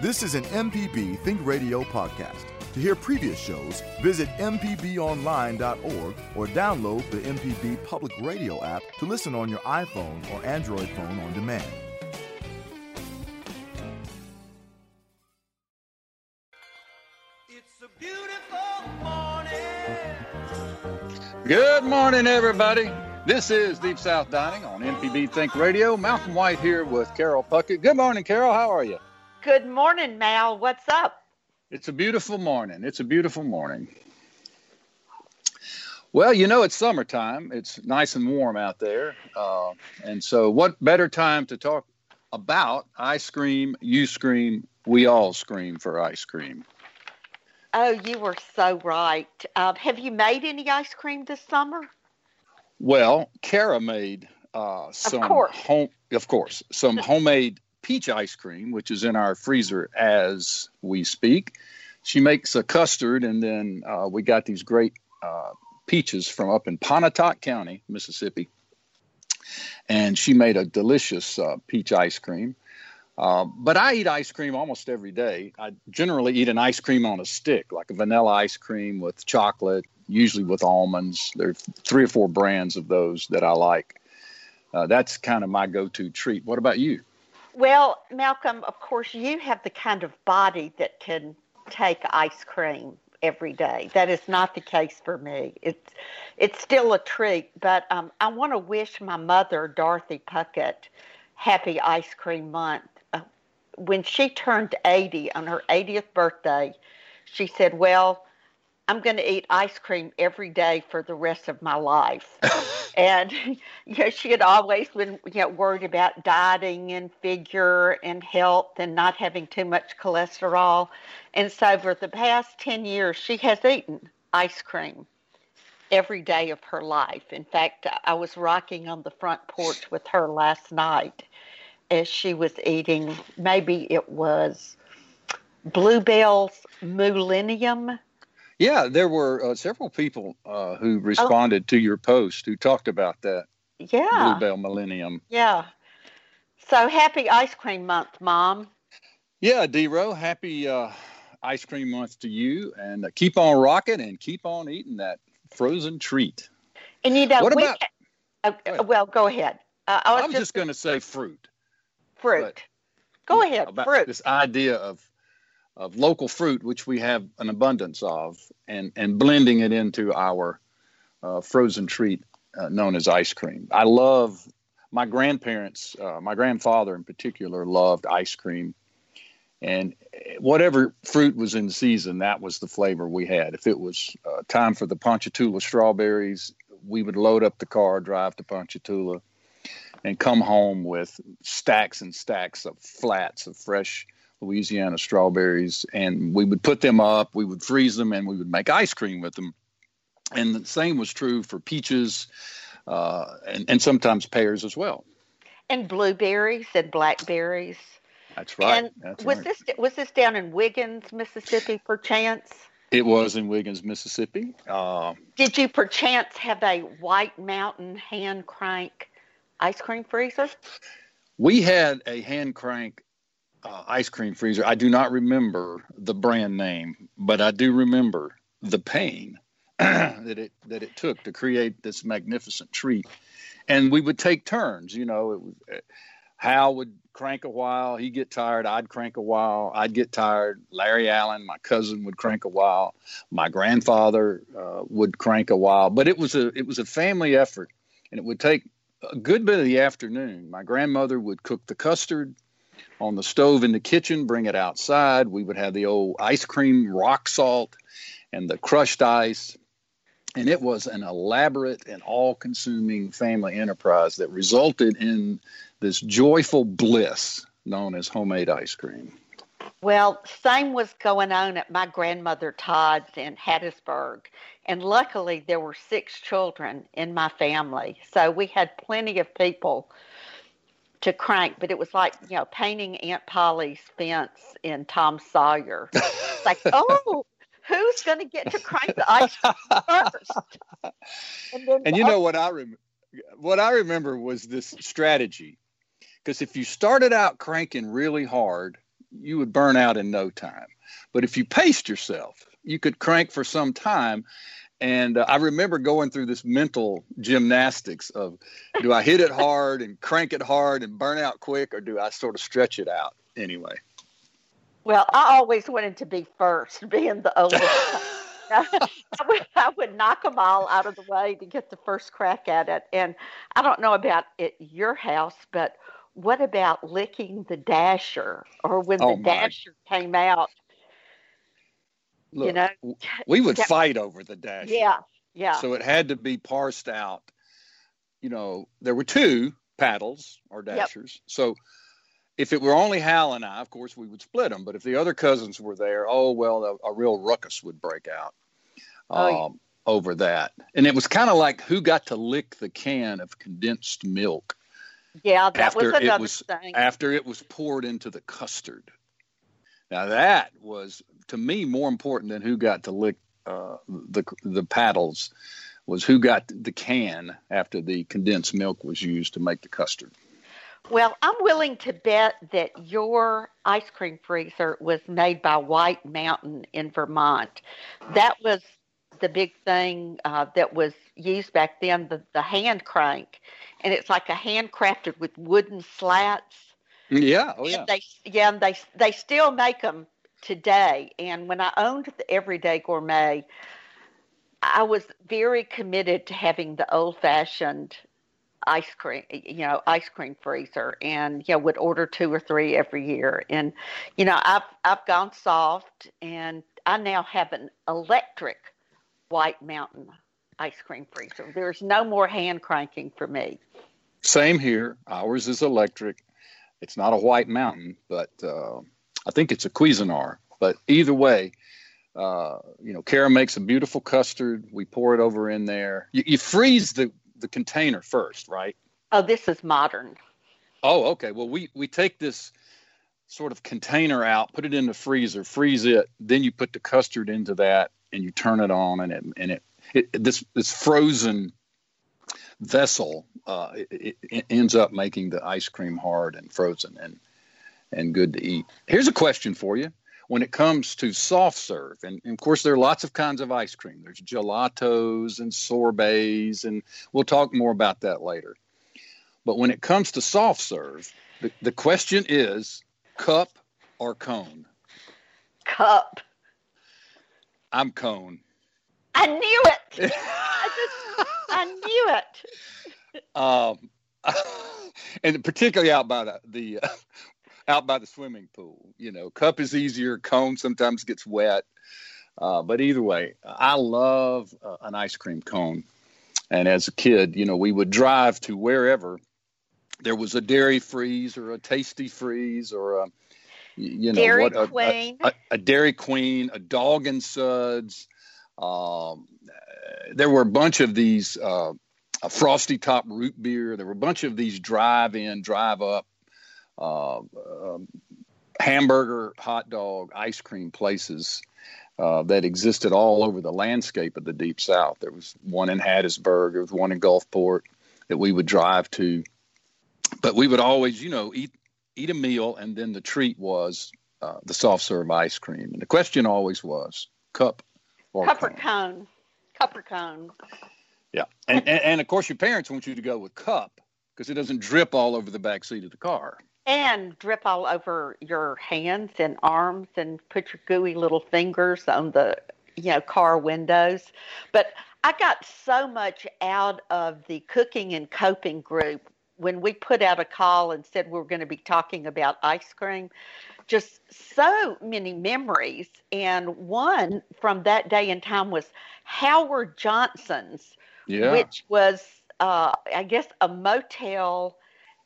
This is an MPB Think Radio podcast. To hear previous shows, visit MPBOnline.org or download the MPB Public Radio app to listen on your iPhone or Android phone on demand. It's a beautiful morning. Good morning, everybody. This is Deep South Dining on MPB Think Radio. Malcolm White here with Carol Puckett. Good morning, Carol. How are you? Good morning, Mal. What's up? It's a beautiful morning. It's a beautiful morning. Well, you know, it's summertime. It's nice and warm out there. Uh, and so, what better time to talk about ice cream? You scream, we all scream for ice cream. Oh, you were so right. Um, have you made any ice cream this summer? Well, Kara made uh, some course. home, of course, some homemade peach ice cream, which is in our freezer as we speak. She makes a custard, and then uh, we got these great uh, peaches from up in Pontotoc County, Mississippi. And she made a delicious uh, peach ice cream. Uh, but I eat ice cream almost every day. I generally eat an ice cream on a stick, like a vanilla ice cream with chocolate, usually with almonds. There are three or four brands of those that I like. Uh, that's kind of my go to treat. What about you? Well, Malcolm, of course, you have the kind of body that can take ice cream every day. That is not the case for me. It's it's still a treat, but um, I want to wish my mother, Dorothy Puckett, happy ice cream month. Uh, when she turned 80 on her 80th birthday, she said, "Well, I'm going to eat ice cream every day for the rest of my life." and you know, she had always been you know worried about dieting and figure and health and not having too much cholesterol. And so for the past 10 years, she has eaten ice cream every day of her life. In fact, I was rocking on the front porch with her last night as she was eating, maybe it was Bluebell's Millennium. Yeah, there were uh, several people uh, who responded to your post who talked about that Yeah. Bluebell Millennium. Yeah. So happy ice cream month, Mom. Yeah, Dero, happy uh, ice cream month to you, and uh, keep on rocking and keep on eating that frozen treat. And you know, What we about- uh, Go well, go ahead. Uh, I was, I was just going to say fruit. fruit. but- go ahead, about fruit. This idea of of local fruit, which we have an abundance of, and and blending it into our uh, frozen treat uh, known as ice cream. I love my grandparents. Uh, my grandfather, in particular, loved ice cream, and whatever fruit was in season, that was the flavor we had. If it was uh, time for the Ponchatoula strawberries, we would load up the car, drive to Ponchatoula, and come home with stacks and stacks of flats of fresh Louisiana strawberries, and we would put them up, we would freeze them, and we would make ice cream with them. And the same was true for peaches uh, and, and sometimes pears as well. and blueberries and blackberries. That's right. and That's was right. this was this down in Wiggins, Mississippi, perchance? It was in Wiggins, Mississippi. Uh, Did you perchance have a White Mountain hand crank ice cream freezer? we had a hand crank uh, ice cream freezer. I do not remember the brand name, but I do remember the pain that it that it took to create this magnificent treat. And we would take turns. You know, it was, Hal would crank a while, he'd get tired. I'd crank a while, I'd get tired. Larry Allen, my cousin, would crank a while. My grandfather uh, would crank a while. But it was a it was a family effort, and it would take a good bit of the afternoon. My grandmother would cook the custard on the stove in the kitchen, bring it outside. We would have the old ice cream rock salt and the crushed ice. And it was an elaborate and all consuming family enterprise that resulted in this joyful bliss known as homemade ice cream. Well, same was going on at my grandmother Todd's in Hattiesburg. And luckily, there were six children in my family. So we had plenty of people to crank, but it was like, you know, painting Aunt Polly's fence in Tom Sawyer. It's like, oh, who's going to get to crank the ice first? And, And you know what I remember? what I remember was this strategy. Because if you started out cranking really hard, you would burn out in no time. But if you paced yourself, you could crank for some time. And uh, I remember going through this mental gymnastics of do I hit it hard and crank it hard and burn out quick, or do I sort of stretch it out anyway? Well, I always wanted to be first, being the oldest. I, would, I would knock them all out of the way to get the first crack at it. And I don't know about at your house, but what about licking the dasher or when Oh, the my. dasher came out? Look, you know, we would Yeah. fight over the dash. yeah, yeah, So it had to be parsed out. You know, there were two paddles or dashers. So if it were only Hal and I, of course, we would split them. But if the other cousins were there, oh, well, a, a real ruckus would break out um, Oh, yeah. over that. And it was kind of like who got to lick the can of condensed milk yeah. That after was it another was- thing. after it was poured into the custard. Now that was to me more important than who got to lick uh, the the paddles was who got the can after the condensed milk was used to make the custard. Well, I'm willing to bet that your ice cream freezer was made by White Mountain in Vermont. That was the big thing uh, that was used back then, the, the hand crank. And it's like a handcrafted with wooden slats. Yeah, oh yeah. They, yeah, and they, they still make them today. And when I owned the Everyday Gourmet, I was very committed to having the old fashioned ice cream, you know, ice cream freezer, and you know, would order two or three every year. And you know, I've I've gone soft, and I now have an electric White Mountain ice cream freezer. There's no more hand cranking for me. Same here. Ours is electric. It's not a White Mountain, but uh, I think it's a Cuisinart. But either way, uh, you know, Kara makes a beautiful custard. We pour it over in there. You, you freeze the the container first, right? Oh, this is modern. Oh, okay. Well, we we take this sort of container out, put it in the freezer, freeze it, then you put the custard into that, and you turn it on, and it and it, it this this frozen vessel uh, it, it ends up making the ice cream hard and frozen and and good to eat. Here's a question for you. When it comes to soft serve, and, and of course there are lots of kinds of ice cream. There's gelatos and sorbets, and we'll talk more about that later. But when it comes to soft serve, the, the question is cup or cone? Cup. I'm cone. I knew it. I just I knew it. um, and particularly out by the, the uh, out by the swimming pool. You know, cup is easier. Cone sometimes gets wet. Uh, but either way, I love uh, an ice cream cone. And as a kid, you know, we would drive to wherever there was a dairy freeze or a tasty freeze or a, you know, Dairy what, a- a, a Dairy Queen, a Dog and Suds. Um, there were a bunch of these uh, a frosty top root beer. There were a bunch of these drive in, drive up uh, um, hamburger, hot dog, ice cream places uh, that existed all over the landscape of the Deep South. There was one in Hattiesburg, there was one in Gulfport that we would drive to. But we would always, you know, eat eat a meal, and then the treat was uh, the soft serve ice cream. And the question always was cup or Cup or cone. cone. Cup or cone. Yeah, and, and and of course your parents want you to go with cup because it doesn't drip all over the back seat of the car. And drip all over your hands and arms and put your gooey little fingers on the you know car windows. But I got so much out of the cooking and coping group when we put out a call and said we were going to be talking about ice cream. Just so many memories. And one from that day and time was Howard Johnson's Yeah, which was, uh, I guess, a motel.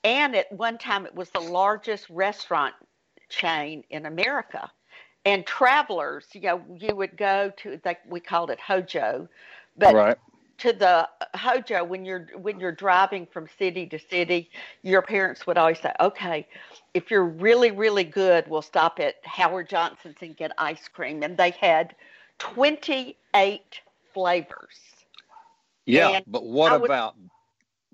And at one time, it was the largest restaurant chain in America. And travelers, you know, you would go to, like we called it Hojo, but right. to the Hojo when you're when you're driving from city to city, your parents would always say, "Okay, if you're really really good, we'll stop at Howard Johnson's and get ice cream." And they had 28 flavors. Yeah, And but what I would- about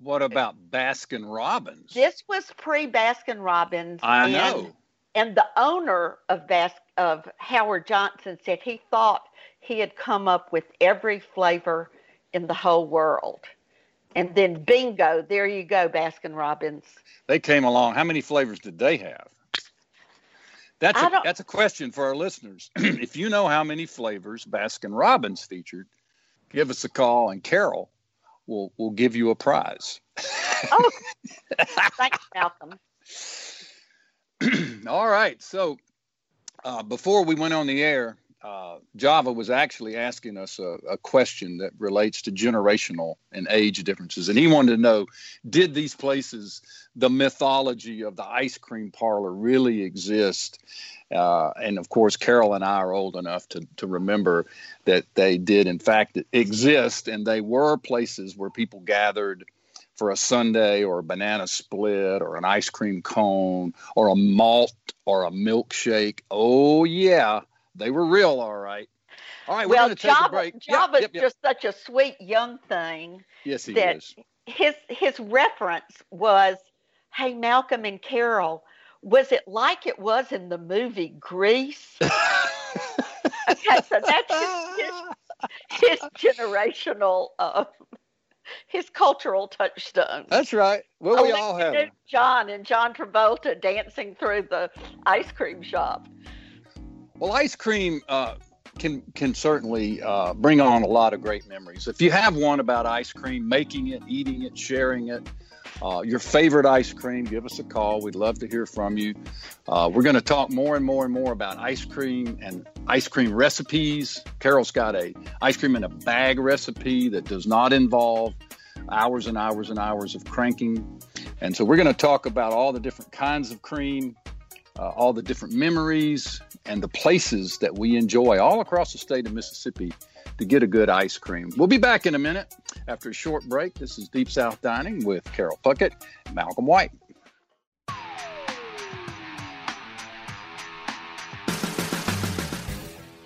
what about Baskin Robbins? This was pre Baskin Robbins. I and know. and the owner of Bas- of Howard Johnson said he thought he had come up with every flavor in the whole world. And then bingo, there you go, Baskin Robbins. They came along. How many flavors did they have? That's a, that's a question for our listeners. if you know how many flavors Baskin Robbins featured, give us a call, and Carol will we'll give you a prize. Oh, thanks, Malcolm. All right. So uh, before we went on the air, uh, Java was actually asking us a, a question that relates to generational and age differences. And he wanted to know did these places, the mythology of the ice cream parlor, really exist? Uh, and of course, Carol and I are old enough to, to remember that they did, in fact, exist. And they were places where people gathered for a sundae or a banana split or an ice cream cone or a malt or a milkshake. Oh, yeah, they were real, all right. All right, we're well, going to take a Java, break. Yep, Java's yep, yep. just such a sweet young thing. Yes, he that- is. His his reference was, "Hey, Malcolm and Carol, was it like it was in the movie Grease?" okay, so that's his, his, his generational, uh, his cultural touchstone. That's right. Well, we all have. Newton-John and John Travolta dancing through the ice cream shop. Well, ice cream uh, can can certainly uh, bring on a lot of great memories. If you have one about ice cream, making it, eating it, sharing it, uh, your favorite ice cream, give us a call. We'd love to hear from you. Uh, we're going to talk more and more and more about ice cream and ice cream recipes. Carol's got a ice cream in a bag recipe that does not involve hours and hours and hours of cranking. And so we're going to talk about all the different kinds of cream, uh, all the different memories, and the places that we enjoy all across the state of Mississippi to get a good ice cream. We'll be back in a minute after a short break. This is Deep South Dining with Carol Puckett and Malcolm White.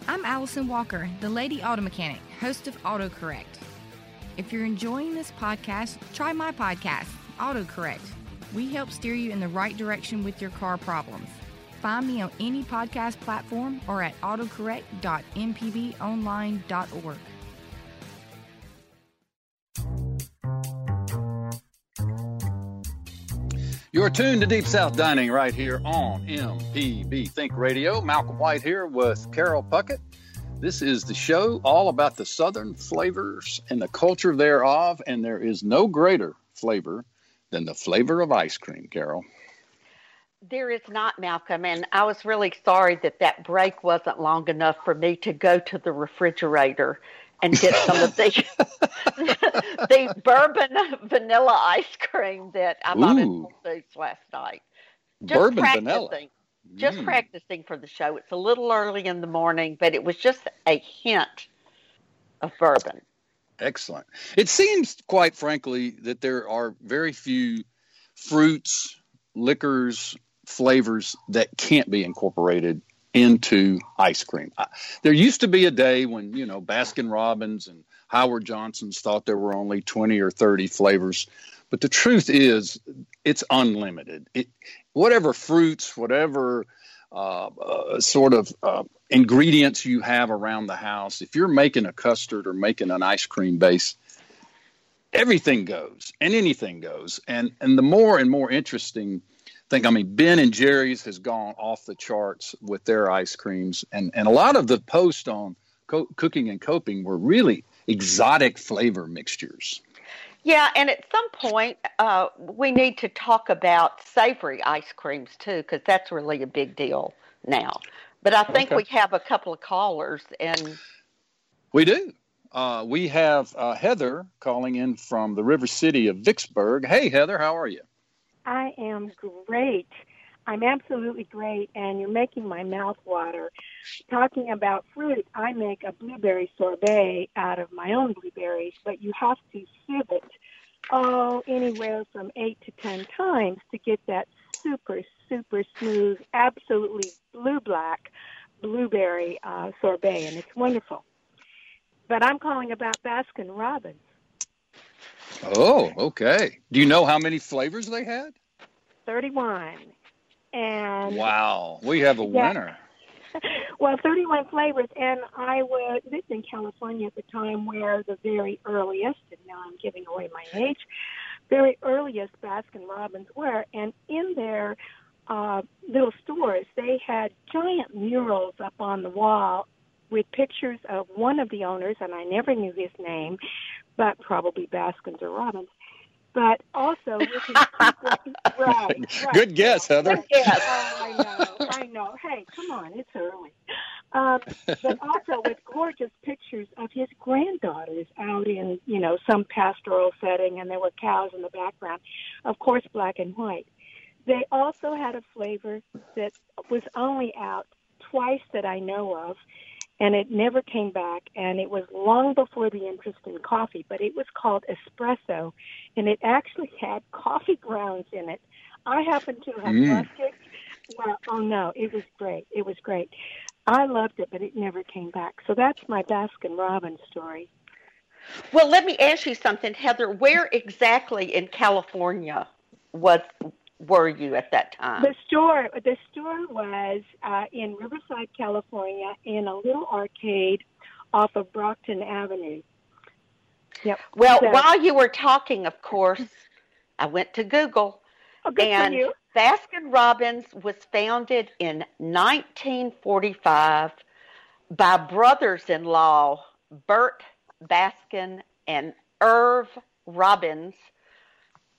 I'm Allison Walker, the Lady Auto Mechanic, host of AutoCorrect. If you're enjoying this podcast, try my podcast, AutoCorrect. We help steer you in the right direction with your car problems. Find me on any podcast platform or at autocorrect.mpbonline.org. You're tuned to Deep South Dining right here on MPB Think Radio. Malcolm White here with Carol Puckett. This is the show all about the Southern flavors and the culture thereof, and there is no greater flavor than the flavor of ice cream, Carol. There is not, Malcolm, and I was really sorry that that break wasn't long enough for me to go to the refrigerator and get some of the the bourbon vanilla ice cream that I bought Ooh. Whole Foods last night. Just Bourbon practicing, vanilla. just Mm. practicing for the show. It's a little early in the morning, but it was just a hint of bourbon. Excellent. It seems, quite frankly, that there are very few fruits, liquors, flavors that can't be incorporated into ice cream. I- There used to be a day when, you know, Baskin Robbins and Howard Johnson's thought there were only 20 or 30 flavors. But the truth is, it's unlimited. It, whatever fruits, whatever uh, uh, sort of uh, ingredients you have around the house, if you're making a custard or making an ice cream base, everything goes and anything goes. And and the more and more interesting thing, I mean, Ben and Jerry's has gone off the charts with their ice creams, and and a lot of the posts on co- cooking and coping were really exotic flavor mixtures. Yeah, and at some point, uh, we need to talk about savory ice creams too, because that's really a big deal now. But I think Okay. we have a couple of callers, and We do. Uh, we have uh, Heather calling in from the River City of Vicksburg. Hey, Heather, how are you? I am great. I'm absolutely great, and you're making my mouth water. Talking about fruit, I make a blueberry sorbet out of my own blueberries, but you have to sieve it, oh, anywhere from eight to ten times to get that super, super smooth, absolutely blue black blueberry uh, sorbet, and it's wonderful. But I'm calling about Baskin Robbins. Oh, okay. Do you know how many flavors they had? 31. And Wow, we have a Yeah. winner. well, 31 flavors, and I was lived in California at the time where the very earliest, and now I'm giving away my age, very earliest Baskin Robbins were, and in their uh, little stores, they had giant murals up on the wall with pictures of one of the owners, and I never knew his name, but probably Baskins or Robbins. But also with his two, right, right. Good guess, Heather. Good guess. Oh, I know, I know. Hey, come on, it's early. Um, but also with gorgeous pictures of his granddaughters out in, you know, some pastoral setting, and there were cows in the background. Of course, black and white. They also had a flavor that was only out twice that I know of, and it never came back. And it was long before the interest in coffee, but it was called espresso, and it actually had coffee grounds in it. I happen to have Mm. loved it. Well, oh no, it was great. It was great. I loved it, but it never came back. So that's my Baskin Robbins story. Well, let me ask you something, Heather. Where exactly in California was were you at that time? The store, the store was uh, in Riverside, California, in a little arcade off of Brockton Avenue. Yep. Well, So- while you were talking, of course, I went to Google, Oh, and. Baskin Robbins was founded in 1945 by brothers-in-law Bert Baskin and Irv Robbins,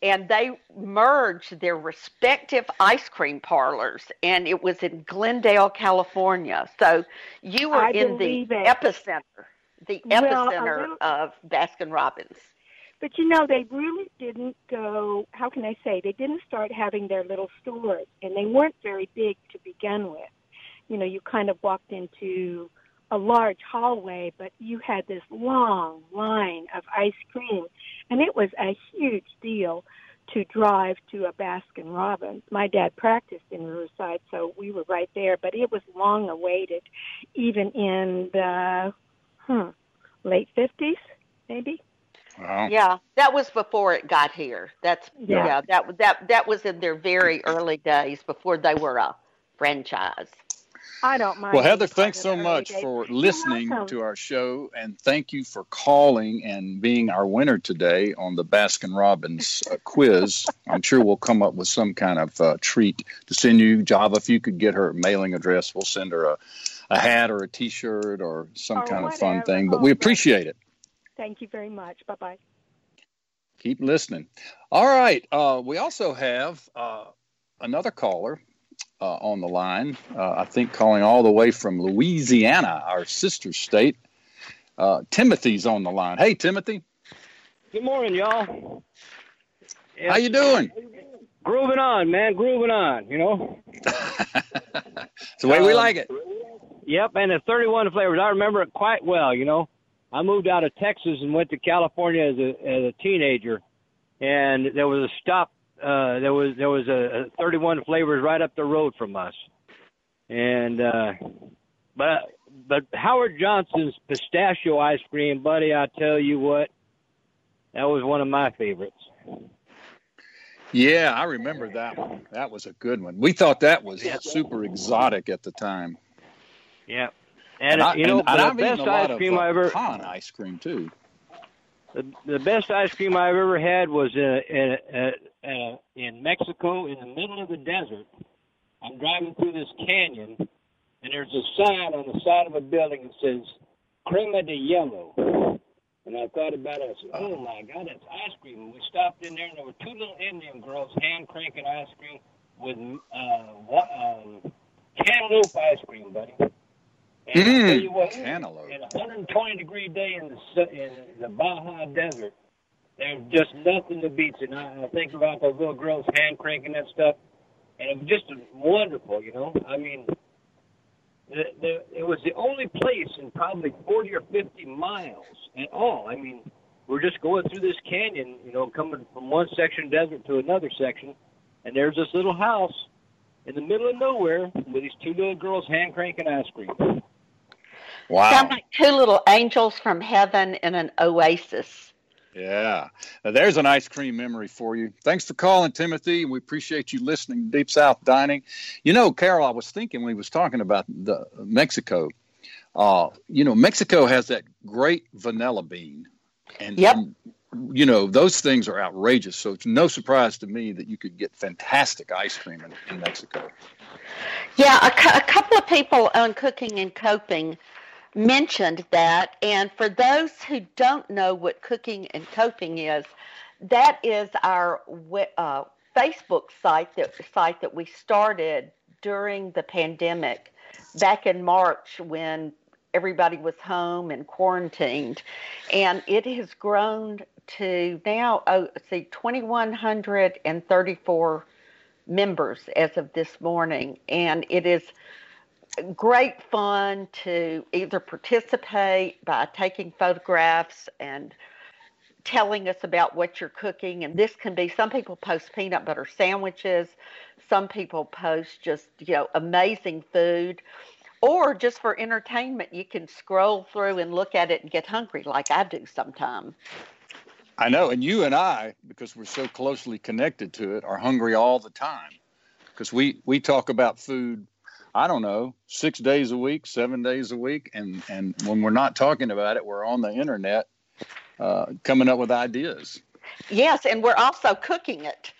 and they merged their respective ice cream parlors, and it was in Glendale, California. So you were I in the it. epicenter, the Well, epicenter little- of Baskin Robbins. But you know, they really didn't go, how can I say, they didn't start having their little stores, and they weren't very big to begin with. You know, you kind of walked into a large hallway, but you had this long line of ice cream, and it was a huge deal to drive to a Baskin Robbins. My dad practiced in Riverside, so we were right there, but it was long awaited, even in the hmm, late 50s, maybe. Wow. Yeah, that was before it got here. That's Yeah. yeah, that that that was in their very early days before they were a franchise. I don't mind. Well, Heather, thanks so much for listening to our show, and thank you for calling and being our winner today on the Baskin Robbins uh, quiz. I'm sure we'll come up with some kind of uh, treat to send you. Java, if you could get her mailing address, we'll send her a, a hat or a T-shirt or some Or kind of fun thing. But Oh, we appreciate it. Thank you very much. Bye bye. Keep listening. All right. Uh, we also have uh, another caller uh, on the line. Uh, I think calling all the way from Louisiana, our sister state. Uh, Timothy's on the line. Hey, Timothy, Good morning, y'all. how you doing? Grooving on, man. Grooving on. You know. it's the way we Um, like it. Yep. And the 31 flavors, I remember it quite well. You know, I moved out of Texas and went to California as a as a teenager, and there was a stop. Uh, there was there was a, a 31 flavors right up the road from us, and uh, but but Howard Johnson's pistachio ice cream, buddy, I tell you what, that was one of my favorites. Yeah, I remember that one. That was a good one. We thought that was super exotic at the time. Yeah. And, I, you know, and, and the I've best ice cream uh, I ever pecan ice cream too. The, best ice cream I've ever had was in in, in, in Mexico in the middle of the desert. I'm driving through this canyon, and there's a sign on the side of a building that says "Crema de Yellow." And I thought about it. I said, "Oh my God, that's ice cream!" And we stopped in there, and there were two little Indian girls hand cranking ice cream with uh, um, cantaloupe ice cream, buddy. And I tell mm. you what, Cantaloupe. in a 120 degree day in the su- in the Baja Desert, there's just nothing that beats it. And I, I think about those little girls hand cranking that stuff, and it was just wonderful. You know, I mean, the, the, it was the only place in probably 40 or 50 miles at all. I mean, we're just going through this canyon, you know, coming from one section of desert to another section, and there's this little house in the middle of nowhere with these two little girls hand cranking ice cream. Wow. Sound like two little angels from heaven in an oasis. Yeah. Now, there's an ice cream memory for you. Thanks for calling, Timothy. We appreciate you listening to Deep South Dining. You know, Carol, I was thinking when he was talking about the Mexico. Uh, you know, Mexico has that great vanilla bean. And, Yep. and, you know, those things are outrageous. So it's no surprise to me that you could get fantastic ice cream in, in Mexico. Yeah, a, cou- a couple of people on Cooking and Coping mentioned that. And for those who don't know what Cooking and Coping is, that is our uh, Facebook site that site that we started during the pandemic back in March when everybody was home and quarantined, and it has grown to now oh, see 2134 members as of this morning and it is great fun to either participate by taking photographs and telling us about what you're cooking. And this can be some people post peanut butter sandwiches. Some people post just you know amazing food. Or just for entertainment you can scroll through and look at it and get hungry like i do sometimes. I know, and you and I, because we're so closely connected to it, are hungry all the time. Because we we talk about food, I don't know, six days a week, seven days a week, and and when we're not talking about it, we're on the internet, uh, coming up with ideas. yes and we're also cooking it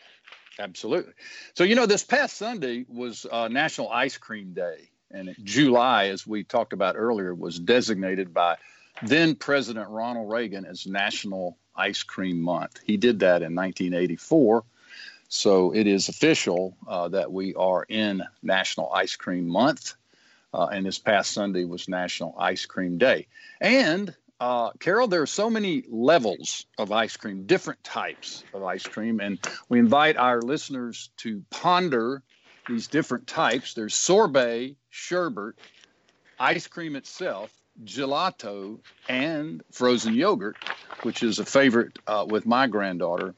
Absolutely. So you know, this past Sunday was uh, National Ice Cream Day, and July, as we talked about earlier, was designated by then President Ronald Reagan as National Ice Cream Month. He did that in 1984. So it is official uh, that we are in National Ice Cream Month. Uh, and this past Sunday was National Ice Cream Day. And uh, Carol, there are so many levels of ice cream, different types of ice cream. And we invite our listeners to ponder these different types. There's sorbet, sherbet, ice cream itself, gelato, and frozen yogurt, which is a favorite uh, with my granddaughter.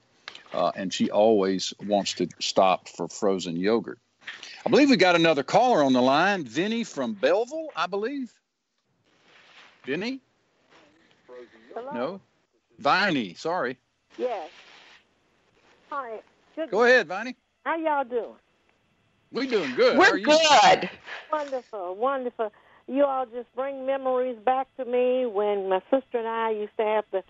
Uh, and she always wants to stop for frozen yogurt. I believe we got another caller on the line, Vinny from Belleville, I believe. Vinny? Hello? No? Viney, sorry. Yes. Hi. Good. Go ahead, Viney. How y'all doing? We doing good. How are we're you? good Wonderful, wonderful. You all just bring memories back to me when my sister and I used to have to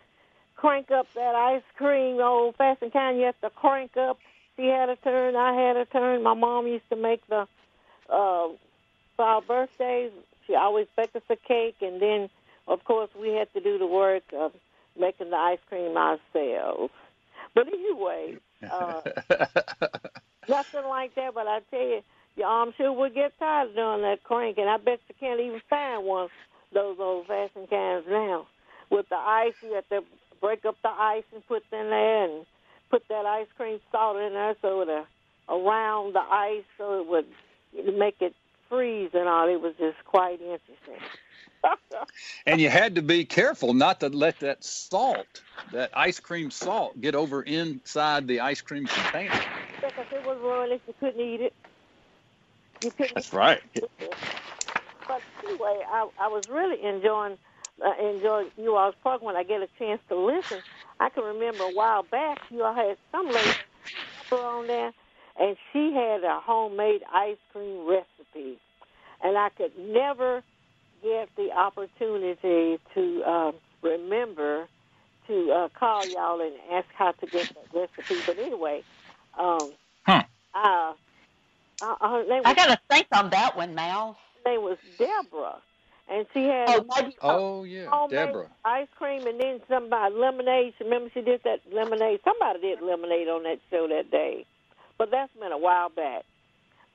crank up that ice cream, old fashioned kind you have to crank up. She had a turn, I had a turn. My mom used to make the uh for our birthdays, she always baked us a cake and then of course we had to do the work of making the ice cream ourselves. But anyway, uh nothing like that. But I tell you, your arm sure would get tired of doing that crank, and I bet you can't even find one of those old fashioned cans now. With the ice, you have to break up the ice and put in there, and put that ice cream salt in there so it uh, around the ice so it would make it freeze and all. It was just quite interesting. and you had to be careful not to let that salt, that ice cream salt, get over inside the ice cream container. because it was ruinous, you couldn't eat it. You couldn't That's right. But anyway, I, I was really enjoying uh, enjoy you all's program when I get a chance to listen. I can remember a while back you all had some lady on there, and she had a homemade ice cream recipe, and I could never get the opportunity to um, remember to uh, call y'all and ask how to get that recipe. But anyway, um, Huh. uh, uh, her name i gotta think on that one mal her name was Deborah, and she had oh maybe Oh yeah, Deborah. ice cream, and then somebody lemonade. Remember, she did that lemonade. Somebody did lemonade on that show that day, but that's been a while back.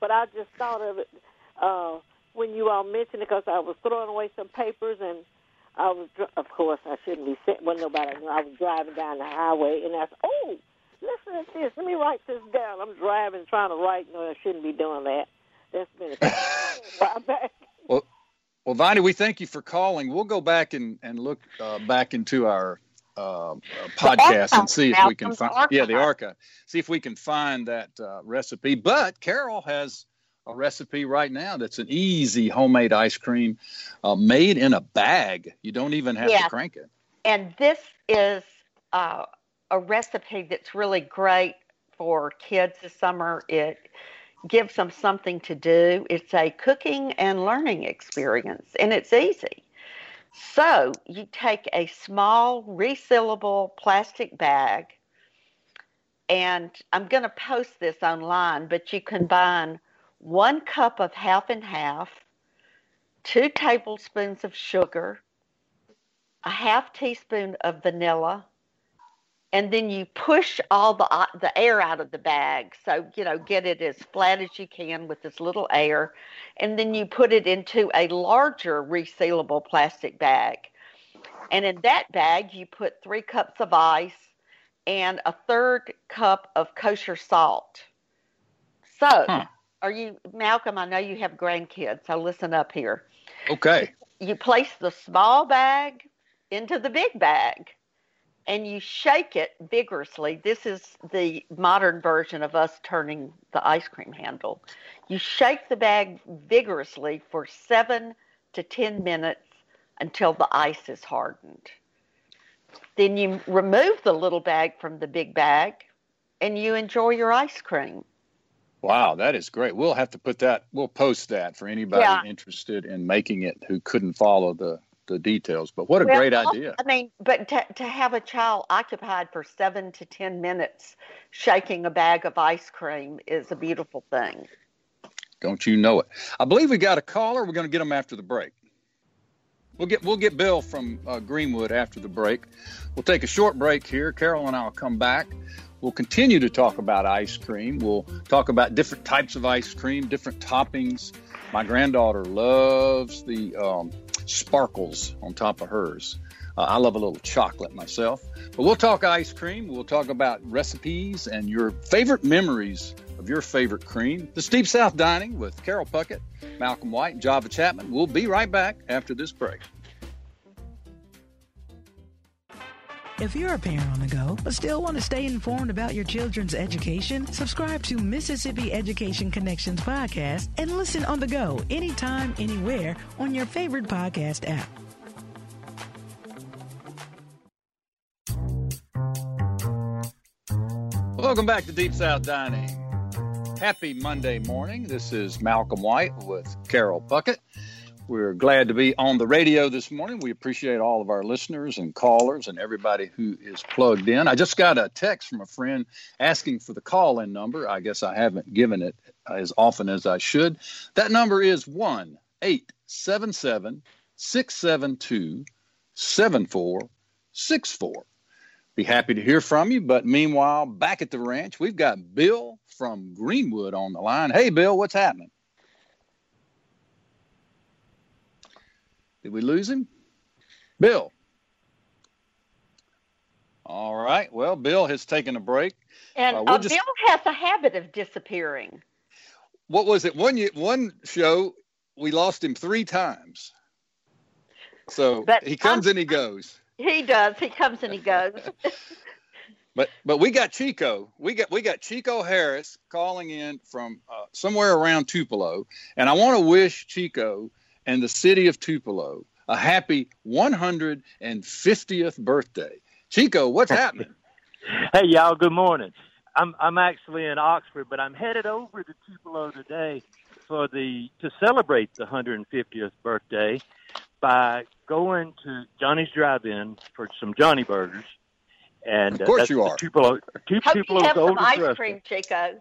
But I just thought of it uh, when you all mentioned it because I was throwing away some papers, and I was, of course, I shouldn't be sitting. Well, nobody knew. I was driving down the highway, and I said, "Oh, listen to this. Let me write this down." I'm driving, trying to write. No, I shouldn't be doing that. That's been a while back. Well, Viney, we thank you for calling. We'll go back and, and look uh, back into our uh, uh, podcast and see if we can find yeah the archive. See if we can find that uh, recipe. But Carol has a recipe right now that's an easy homemade ice cream uh, made in a bag. You don't even have to crank it. and this is uh, a recipe that's really great for kids this summer. It gives them something to do. It's a cooking and learning experience, and it's easy. So you take a small resealable plastic bag, and I'm going to post this online, but you combine one cup of half and half, two tablespoons of sugar, a half teaspoon of vanilla, and then you push all the uh, the air out of the bag. So you know get it as flat as you can with this little air and then you put it into a larger resealable plastic bag. And in that bag you put three cups of ice and a third cup of kosher salt. So Huh. are you malcolm i know you have grandkids so listen up here. Okay. you place the small bag into the big bag and you shake it vigorously. This is the modern version of us turning the ice cream handle. You shake the bag vigorously for seven to 10 minutes until the ice is hardened. Then you remove the little bag from the big bag and you enjoy your ice cream. Wow, that is great. We'll have to put that. We'll post that for anybody Yeah. interested in making it who couldn't follow the the details. But what a Well, great idea! I mean, but to, to have a child occupied for seven to 10 minutes shaking a bag of ice cream is a beautiful thing. Don't you know it? I believe we got a caller. We're going to get them after the break. We'll get we'll get Bill from uh, Greenwood after the break. We'll take a short break here. Carol and I'll come back. We'll continue to talk about ice cream. We'll talk about different types of ice cream, different toppings. My granddaughter loves the um, sparkles on top of hers. Uh, I love a little chocolate myself. But we'll talk ice cream. We'll talk about recipes and your favorite memories of your favorite cream. The Deep South Dining with Carol Puckett, Malcolm White, and Java Chapman. We'll be right back after this break. If you're a parent on the go, but still want to stay informed about your children's education, subscribe to Mississippi Education Connections podcast and listen on the go anytime, anywhere on your favorite podcast app. Welcome back to Deep South Dining. Happy Monday morning. This is Malcolm White with Carol Puckett. We're glad to be on the radio this morning. We appreciate all of our listeners and callers and everybody who is plugged in. I just got a text from a friend asking for the call in number. I guess I haven't given it as often as I should. That number is 1 877 672 7464. Be happy to hear from you. But meanwhile, back at the ranch, we've got Bill from Greenwood on the line. Hey, Bill, what's happening? Did we lose him? Bill. All right. Well, Bill has taken a break. And Uh, we'll uh, just- Bill has a habit of disappearing. What was it? One one show we lost him three times. So But he comes I'm- and he goes. He does. He comes and he goes. But but we got Chico. We got we got Chico Harris calling in from uh, somewhere around Tupelo, and I want to wish Chico and the city of Tupelo a happy 150th birthday. Chico, what's happening? Hey y'all, good morning. I'm I'm actually in Oxford, but I'm headed over to Tupelo today for the to celebrate the 150th birthday by going to Johnny's Drive-In for some Johnny Burgers. And Of uh, course that's you the are. Tupelo, Tu- Hope you Tupelo's have some oldest ice restaurant. cream, Chico.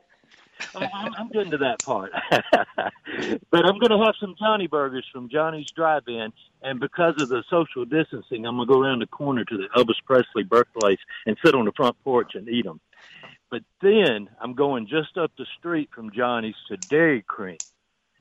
I'm, I'm getting to that part. but I'm going to have some Johnny Burgers from Johnny's Drive-In, and because of the social distancing, I'm going to go around the corner to the Elvis Presley birthplace and sit on the front porch and eat them. But then I'm going just up the street from Johnny's to Dairy Cream.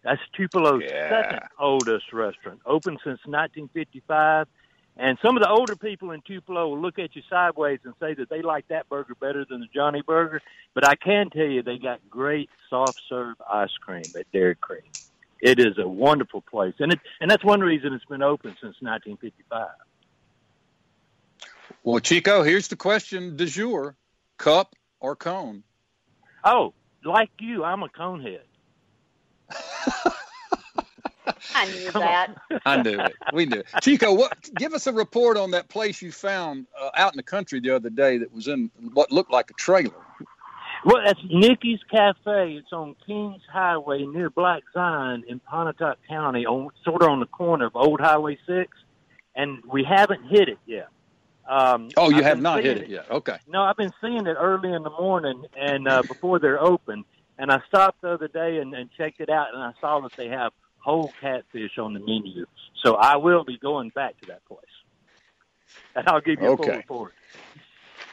That's Tupelo's Yeah. second oldest restaurant, open since 1955. And some of the older people in Tupelo will look at you sideways and say that they like that burger better than the Johnny Burger. But I can tell you they got great soft serve ice cream at Dairy Cream. It is a wonderful place, and it and that's one reason it's been open since 1955. Well, Chico, here's the question du jour: cup or cone? Oh, like you, I'm a conehead. I knew that. I knew it. We knew it. Chico, what? Give us a report on that place you found uh, out in the country the other day that was in what looked like a trailer. Well, that's Nikki's Cafe. It's on Kings Highway near Black Zion in Pontotoc County, on sort of on the corner of Old Highway Six, and we haven't hit it yet. Um, Oh, you I've have not hit seeing it yet. Okay. No, I've been seeing it early in the morning and uh, before they're open. And I stopped the other day and, and checked it out, and I saw that they have whole catfish on the menu. So I will be going back to that place, and I'll give you a full Okay. report.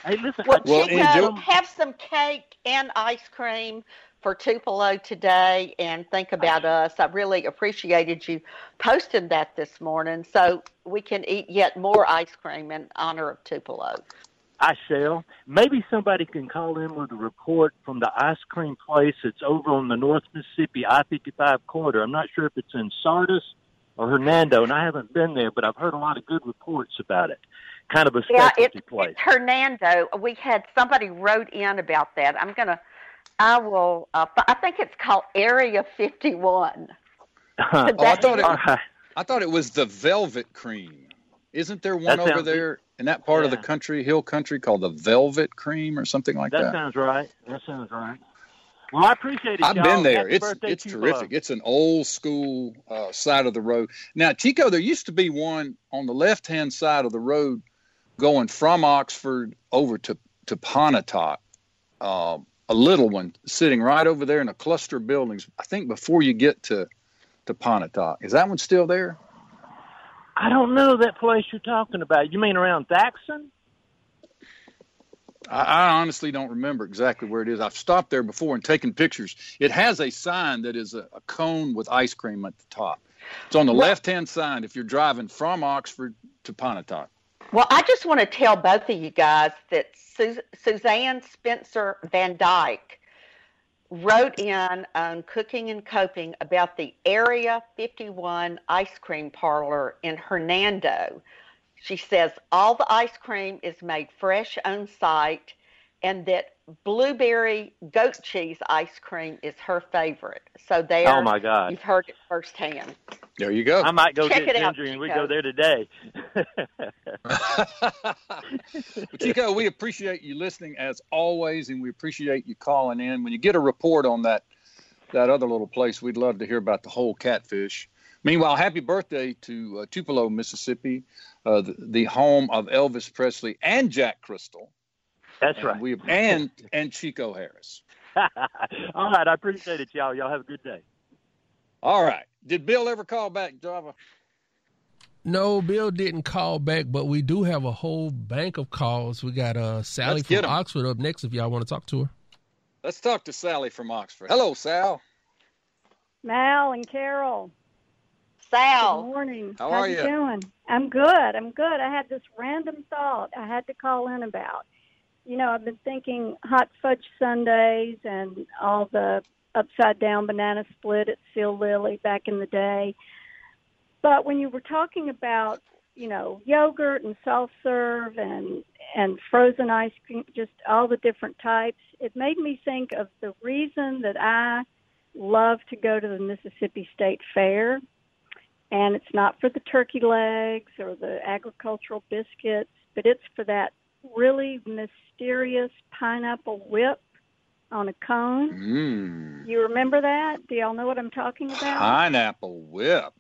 Hey, listen, Well, I- Well, Chico, enjoy- have some cake and ice cream for Tupelo today and think about us. I really appreciated you posting that this morning so we can eat yet more ice cream in honor of Tupelo. I shall. Maybe somebody can call in with a report from the ice cream place that's over on the North Mississippi I fifty five corridor. I'm not sure if it's in Sardis or Hernando, and I haven't been there, but I've heard a lot of good reports about it. Kind of a Yeah, specialty it's, place. it's Hernando. We had somebody wrote in about that. I'm gonna, I will. Uh, I think it's called Area 51. oh, Oh, I thought it. All right. I thought it was the Velvet Cream. Isn't there one That over sounds- there in that part of the country, hill country, called the Velvet Cream or something like That that? sounds right. That sounds right. Well, I appreciate it. I've y'all. been there. Happy It's it's terrific. It's an old school uh, side of the road. Now, Chico, there used to be one on the left hand side of the road going from Oxford over to to Pontotoc. Uh, a little one sitting right over there in a cluster of buildings. I think before you get to to Pontotoc, is that one still there? I don't know that place you're talking about. You mean around Thaxton? I, I honestly don't remember exactly where it is. I've stopped there before and taken pictures. It has a sign that is a, a cone with ice cream at the top. It's on the Well- left hand side if you're driving from Oxford to Pontotoc. Well, I just want to tell both of you guys that Su- Suzanne Spencer Van Dyke wrote in on Cooking and Coping about the Area 51 ice cream parlor in Hernando. She says all the ice cream is made fresh on site and that blueberry goat cheese ice cream is her favorite. So there Oh my God! you've heard it firsthand. There you go. I might go Check get it out, Ginger and we go there today. Chico, we appreciate you listening as always, and we appreciate you calling in. When you get a report on that that other little place, we'd love to hear about the whole catfish. Meanwhile, happy birthday to uh, Tupelo, Mississippi, uh, the, the home of Elvis Presley and Jack Crystal. That's and right. We and and Chico Harris. All right, I appreciate it, y'all. Y'all have a good day. All right. Did Bill ever call back, Java? No, Bill didn't call back, but we do have a whole bank of calls. We got uh, Sally Let's get from 'em. Oxford up next if y'all want to talk to her. Let's talk to Sally from Oxford. Hello, Sal. Mal and Carol. Sal. Good morning. How How are you ya? doing? I'm good. I'm good. I had this random thought I had to call in about. You know, I've been thinking hot fudge sundaes and all the upside down banana split at Seale-Lily back in the day. But when you were talking about, you know, yogurt and soft serve and and frozen ice cream, just all the different types, it made me think of the reason that I love to go to the Mississippi State Fair and it's not for the turkey legs or the agricultural biscuits, but it's for that really mysterious pineapple whip on a cone. Mmm. You remember that? Do y'all know what I'm talking about? Pineapple whip.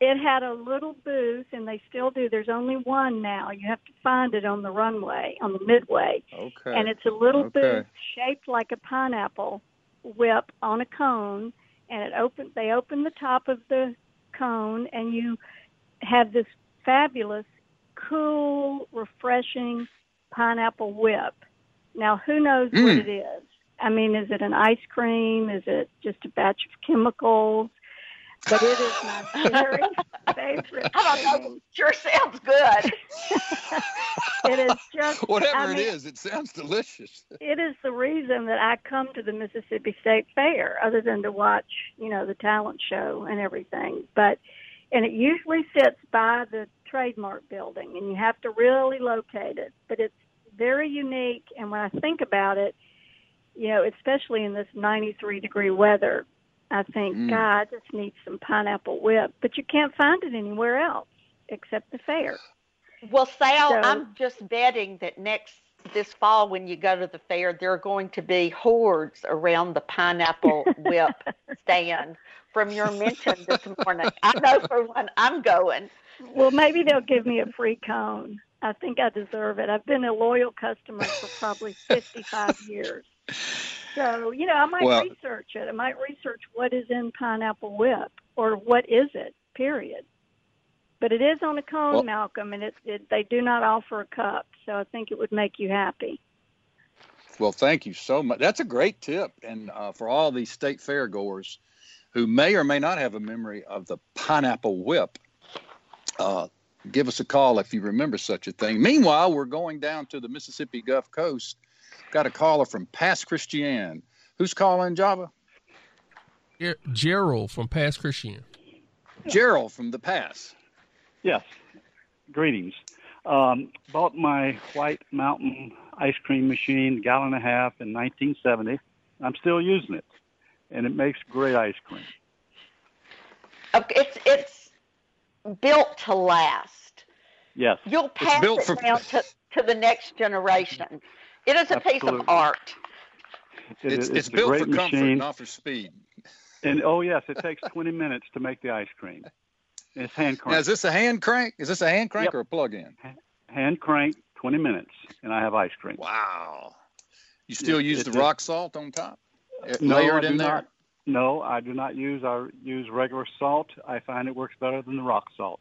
It had a little booth, and they still do. There's only one now. You have to find it on the runway, on the midway. Okay. And it's a little Okay. booth shaped like a pineapple whip on a cone, and it open. They open the top of the cone, and you have this fabulous, cool, refreshing pineapple whip. Now, who knows what Mm. it is? I mean, is it an ice cream? Is it just a batch of chemicals? But it is my very favorite. I don't know. Sure sounds good. It is just Whatever I mean- is, it sounds delicious. it is the reason that I come to the Mississippi State Fair, other than to watch, you know, the talent show and everything. But and it usually sits by the trademark building, and you have to really locate it. But it's very unique, and when I think about it, you know, especially in this 93 degree weather, I think, Mm. God, I just need some pineapple whip, but you can't find it anywhere else except the fair. Well, Sal, So- I'm just betting that next this fall when you go to the fair, there are going to be hordes around the pineapple whip stand from your mention this morning. I know for one, I'm going. Well, maybe they'll give me a free cone. I think I deserve it. I've been a loyal customer for probably 55 years. So, you know, I might Well- research it. I might research what is in pineapple whip or what is it, period. But it is on a cone, Well- Malcolm, and it, it they do not offer a cup. So I think it would make you happy. Well, thank you so much. That's a great tip. And uh, for all these state fair goers who may or may not have a memory of the pineapple whip, uh, give us a call if you remember such a thing. Meanwhile, we're going down to the Mississippi Gulf Coast. Got a caller from Pass Christian. Who's calling, Java? Ger- Gerald from Pass Christian. Gerald from the Pass. Yes. Greetings. Um, bought my White Mountain ice cream machine, gallon and a half, in 1970. I'm still using it, and it makes great ice cream. Okay, It's it's built to last. Yes. You'll pass it for- down to, to the next generation. It is a piece of art. It It's, is- it's, built great for comfort, machine. not for speed. And oh yes, it takes 20 minutes to make the ice cream. It's hand Now, is this a hand crank? Is this a hand crank Yep. or a plug-in? Hand crank, 20 minutes, and I have ice cream. Wow. You still It- use it- the it- rock salt on top? No, Layered I in do there? not. No, I do not use. I use regular salt. I find it works better than the rock salt.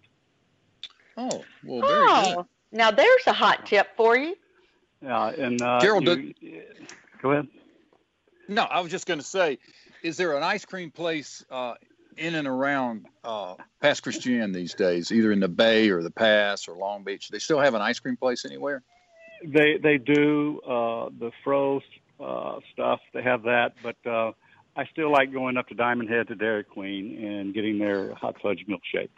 Oh, well, very good. Oh, now there's a hot tip for you. Yeah, and uh, Gerald, you- go ahead. No, I was just going to say, is there an ice cream place uh, in and around uh, Pass Christian these days, either in the Bay or the Pass or Long Beach? They still have an ice cream place anywhere? They they do uh, the fro uh, stuff. They have that, but uh, I still like going up to Diamond Head to Dairy Queen and getting their hot fudge milkshake.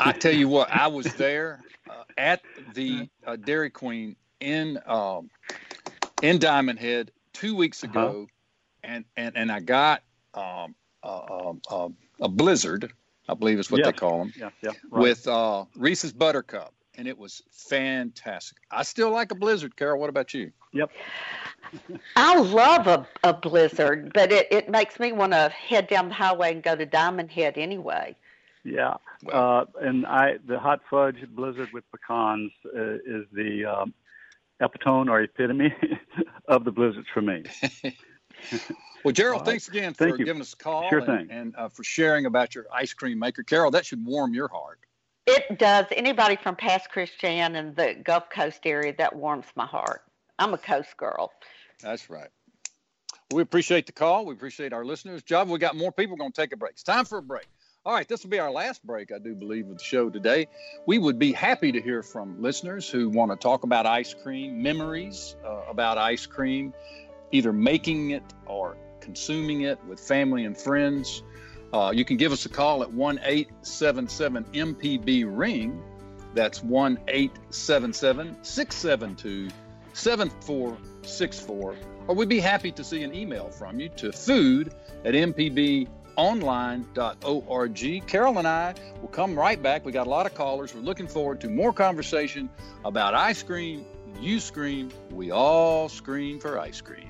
I tell you what, I was there uh, at the uh, Dairy Queen in um, in Diamond Head two weeks Uh-huh. ago, and, and and I got um, uh, um, a blizzard, I believe is what they call them, Yeah, yeah. Right. with uh, Reese's Buttercup, and it was fantastic. I still like a blizzard, Carol. What about you? Yep. I love a, a blizzard, but it, it makes me want to head down the highway and go to Diamond Head anyway. Yeah, uh, and I the hot fudge blizzard with pecans uh, is the um, epitome or epitome of the blizzards for me. Well, Gerald, All right. thanks again for Thank you. giving us a call Sure and, thing. and uh, for sharing about your ice cream maker. Carol, that should warm your heart. It does. Anybody from Pass Christian and the Gulf Coast area, that warms my heart. I'm a coast girl. That's right. We appreciate the call. We appreciate our listeners. Java, we got more people. Going to take a break. It's time for a break. All right, this will be our last break, I do believe, of the show today. We would be happy to hear from listeners who want to talk about ice cream, memories uh, about ice cream, either making it or consuming it with family and friends. Uh, you can give us a call at 1 877 MPB Ring. That's 1 877 672 7464. Or we'd be happy to see an email from you to food at mpbonline.org. Carol and I will come right back. We got a lot of callers. We're looking forward to more conversation about ice cream. You scream, we all scream for ice cream.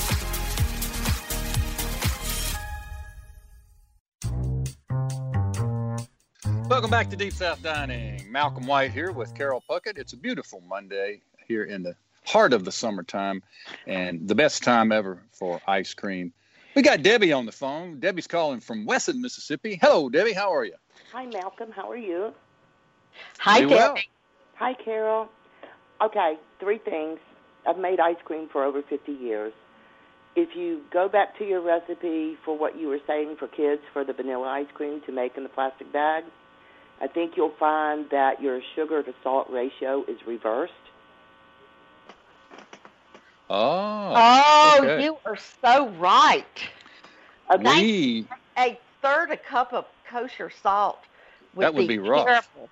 Welcome back to Deep South Dining. Malcolm White here with Carol Puckett. It's a beautiful Monday here in the heart of the summertime and the best time ever for ice cream. We got Debbie on the phone. Debbie's calling from Wesson, Mississippi. Hello, Debbie. How are you? Hi, Malcolm. How are you? Hi, Pretty well. Debbie. Hi, Carol. Okay, three things. I've made ice cream for over 50 years. if you go back to your recipe for what you were saying for kids for the vanilla ice cream to make in the plastic bag, I think you'll find that your sugar to salt ratio is reversed. Oh. Oh, okay. you are so right. we A third a cup of kosher salt would That would be rough. terrible.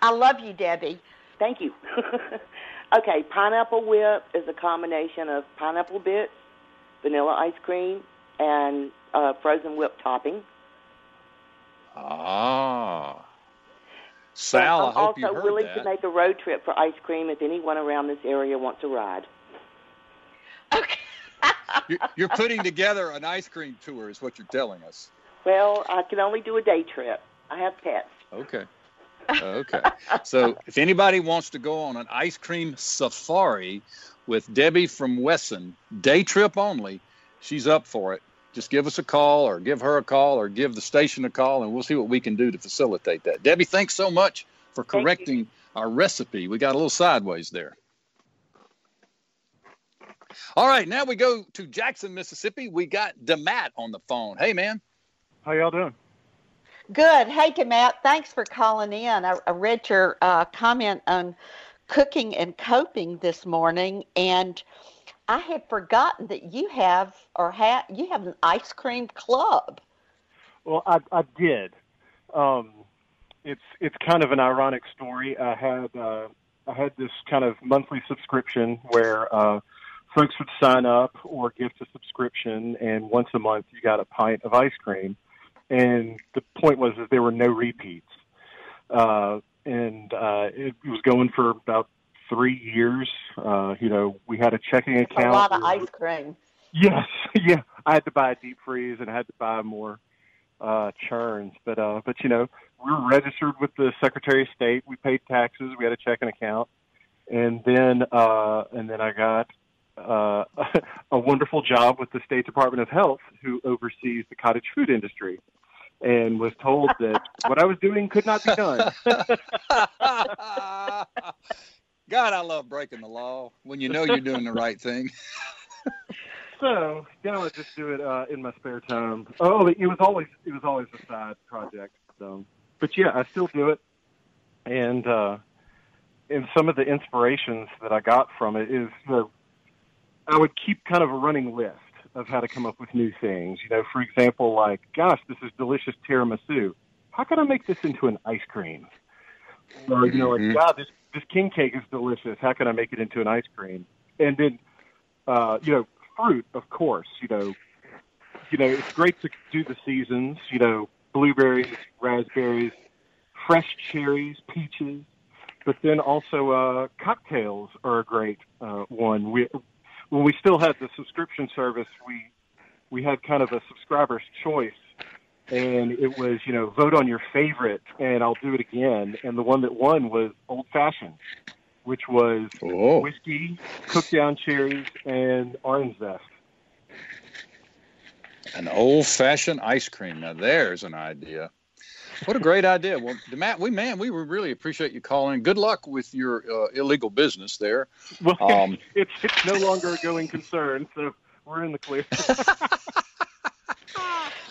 I love you, Debbie. Thank you. okay, pineapple whip is a combination of pineapple bits, vanilla ice cream, and uh, frozen whip topping. ah. Sal, I'm I hope you also heard willing that. to make a road trip for ice cream if anyone around this area wants a ride. You're, you're putting together an ice cream tour, is what you're telling us. Well, I can only do a day trip. I have pets. Okay. Okay. So if anybody wants to go on an ice cream safari with Debbie from Wesson, day trip only, she's up for it. Just give us a call or give her a call or give the station a call and we'll see what we can do to facilitate that. Debbie, thanks so much for correcting our recipe. We got a little sideways there. All right, now we go to Jackson, Mississippi. We got DeMatt on the phone. Hey, man. How y'all doing? Good. Hey, Matt. Thanks for calling in. I, I read your uh, comment on cooking and coping this morning, and I had forgotten that you have or have you have an ice cream club. Well, I I did. Um, it's it's kind of an ironic story. I had uh, I had this kind of monthly subscription where uh, folks would sign up or gift a subscription, and once a month you got a pint of ice cream. And the point was that there were no repeats, uh, and uh, it was going for about three years. Uh, you know, we had a checking account. A account. lot of We ice cream. Yes, yeah. I had to buy a deep freeze and I had to buy more uh churns. But uh but you know, we were registered with the Secretary of State, we paid taxes, we had a checking account. And then uh and then I got uh a wonderful job with the State Department of Health who oversees the cottage food industry and was told that what I was doing could not be done. God, I love breaking the law when you know you're doing the right thing. So now I just do it uh, in my spare time. Oh, it was always it was always a side project. So, but yeah, I still do it, and uh, and some of the inspirations that I got from it is you know, I would keep kind of a running list of how to come up with new things. You know, for example, like, gosh, this is delicious tiramisu. How can I make this into an ice cream? Or you know, like, God, this this king cake is delicious. How can I make it into an ice cream? And then, uh, you know, fruit, of course. You know, you know, it's great to do the seasons. You know, blueberries, raspberries, fresh cherries, peaches. But then also uh, cocktails are a great uh, one. We when we still had the subscription service, we we had kind of a subscriber's choice, and it was you know vote on your favorite, and I'll do it again. And the one that won was old fashioned, which was whiskey, cooked down cherries, and orange zest. An old fashioned ice cream. Now there's an idea. What a great idea. Well, Matt, we man, we really appreciate you calling. Good luck with your uh, illegal business there. Well, Um, it's it's no longer a going concern, so we're in the clear.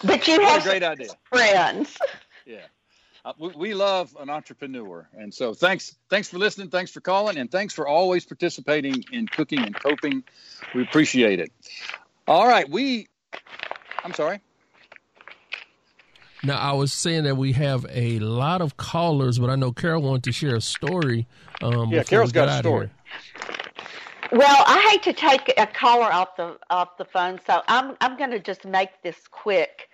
But you have a great idea. friends. Yeah. Uh, we, we love an entrepreneur. And so thanks thanks for listening, thanks for calling, and thanks for always participating in cooking and coping. We appreciate it. All right, we I'm sorry. Now, I was saying that we have a lot of callers, but I know Carol wanted to share a story. Um, Yeah, Carol's got get a out of story. Well, I hate to take a caller off the off the phone, so I'm I'm going to just make this quick.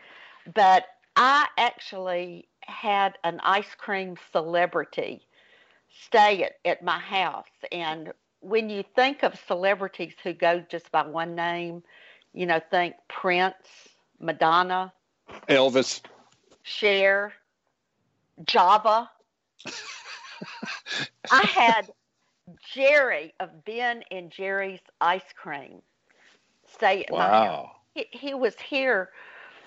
But I actually had an ice cream celebrity stay at, at my house, and when you think of celebrities who go just by one name, you know, think Prince, Madonna, Elvis. Cher, Java. I had Jerry of Ben and Jerry's Ice Cream stay at my house. Wow. He, he was here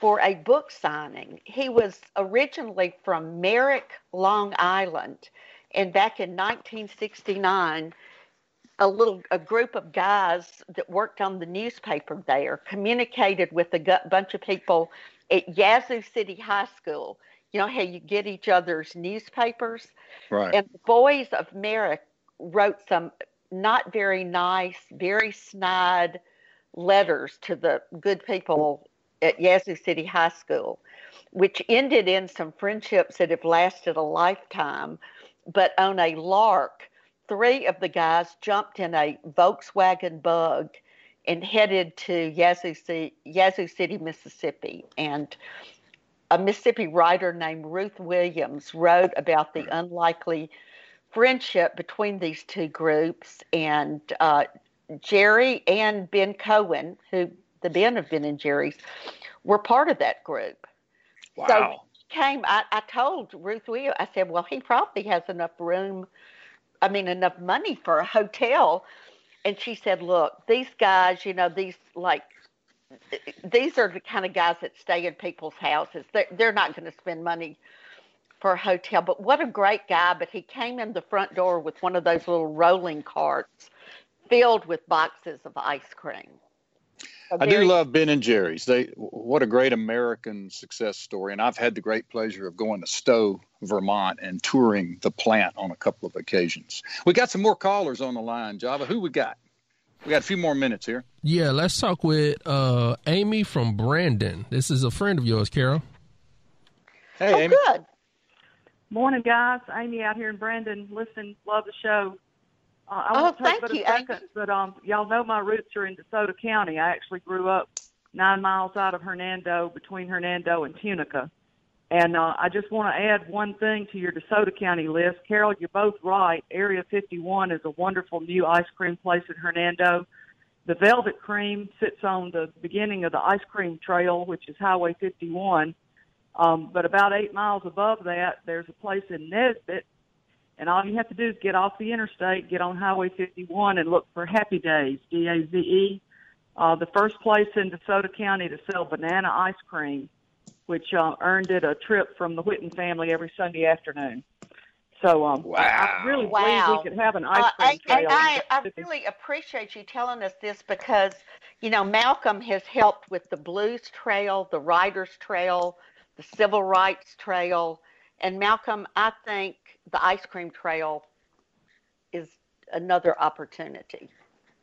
for a book signing. He was originally from Merrick, Long Island, and back in 1969, a little a group of guys that worked on the newspaper there communicated with a bunch of people at Yazoo City High School. You know how you get each other's newspapers, Right. and the boys of Merrick wrote some not very nice, very snide letters to the good people at Yazoo City High School, which ended in some friendships that have lasted a lifetime. But on a lark, three of the guys jumped in a Volkswagen bug and headed to Yazoo City, Yazoo City, Mississippi. And a Mississippi writer named Ruth Williams wrote about the unlikely friendship between these two groups. And uh, Jerry and Ben Cohen, who the Ben of Ben and Jerry's, were part of that group. So Wow. he came, I, I told Ruth Williams, I said, well, he probably has enough room, I mean, enough money for a hotel. And she said, look, these guys, you know, these like, these are the kind of guys that stay in people's houses. They're, they're not going to spend money for a hotel. But what a great guy. But he came in the front door with one of those little rolling carts filled with boxes of ice cream. A I do love Ben and Jerry's. They what a great American success story, and I've had the great pleasure of going to Stowe, Vermont, and touring the plant on a couple of occasions. We got some more callers on the line, Java. Who we got? We got a few more minutes here. Yeah, let's talk with uh, Amy from Brandon. This is a friend of yours, Carol. Hey, oh, Amy. good. Morning, guys. Amy out here in Brandon. Listen, love the show. Uh, I Oh, thank you, a second, but um, y'all know my roots are in DeSoto County. I actually grew up nine miles out of Hernando, between Hernando and Tunica. And uh, I just want to add one thing to your DeSoto County list. Carol, you're both right. Area 51 is a wonderful new ice cream place in Hernando. The Velvet Cream sits on the beginning of the ice cream trail, which is Highway 51. Um, but about eight miles above that, there's a place in Nesbit, and all you have to do is get off the interstate, get on Highway 51, and look for Happy Days, D-A-Z-E. Uh, the first place in DeSoto County to sell banana ice cream, which uh, earned it a trip from the Whitten family every Sunday afternoon. So um, I, I really Wow. believe we could have an ice Uh, cream and, trail. and in I, I really appreciate you telling us this because, you know, Malcolm has helped with the Blues Trail, the Writers Trail, the Civil Rights Trail. And Malcolm, I think the ice cream trail is another opportunity.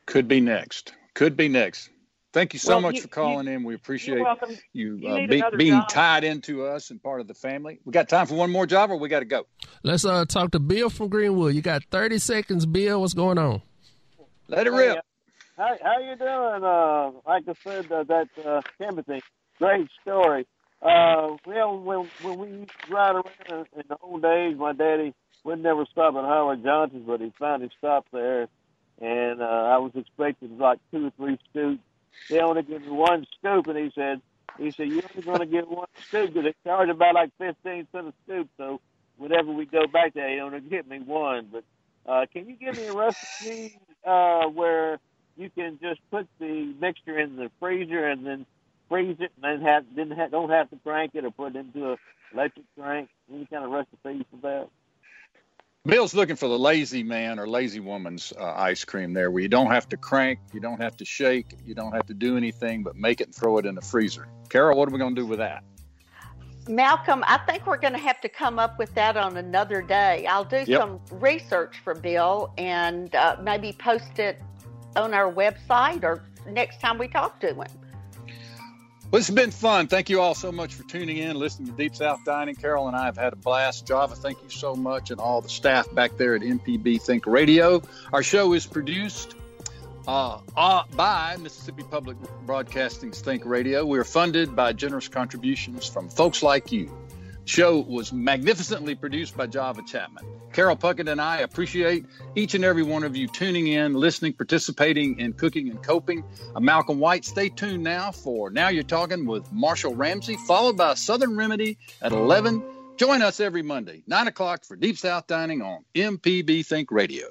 Could be next. Could be next. Thank you so Well, much you- for calling in. We appreciate You're you, You uh, be, being job. tied into us and part of the family. We got time for one more job, or we got to go. Let's uh, talk to Bill from Greenwood. You got 30 seconds, Bill. What's going on? Let it rip. uh, How how you doing? Uh, like I said, uh, that uh, Timothy, great story. Uh, well, when when we ride around in, the old days, my daddy would never stop at Howard Johnson's, but he finally stopped there, and uh, I was expecting like two or three scoops. They only give me one scoop, and he said, he said you're only going to get one scoop because they charge about like fifteen cents a scoop. So whenever we go back there, they only get me one. But uh, can you give me a recipe uh, where you can just put the mixture in the freezer and then freeze it, and then have didn't have, don't have to crank it or put it into a electric crank? Any kind of recipe for that? Bill's looking for the lazy man or lazy woman's uh, ice cream there, where you don't have to crank, you don't have to shake, you don't have to do anything but make it and throw it in the freezer. Carol, what are we going to do with that? Malcolm, I think we're going to have to come up with that on another day. I'll do Yep. some research for Bill and uh, maybe post it on our website or next time we talk to him. Well, has been fun. Thank you all so much for tuning in, listening to Deep South Dining. Carol and I have had a blast. Java, thank you so much, and all the staff back there at MPB Think Radio. Our show is produced uh, uh, by Mississippi Public Broadcasting's Think Radio. We are funded by generous contributions from folks like you. Show was magnificently produced by Java Chapman. Carol Puckett and I appreciate each and every one of you tuning in, listening, participating in cooking and coping. I'm Malcolm White. Stay tuned now for Now You're Talking with Marshall Ramsey, followed by Southern Remedy at 11. Join us every Monday, 9 o'clock for Deep South Dining on MPB Think Radio.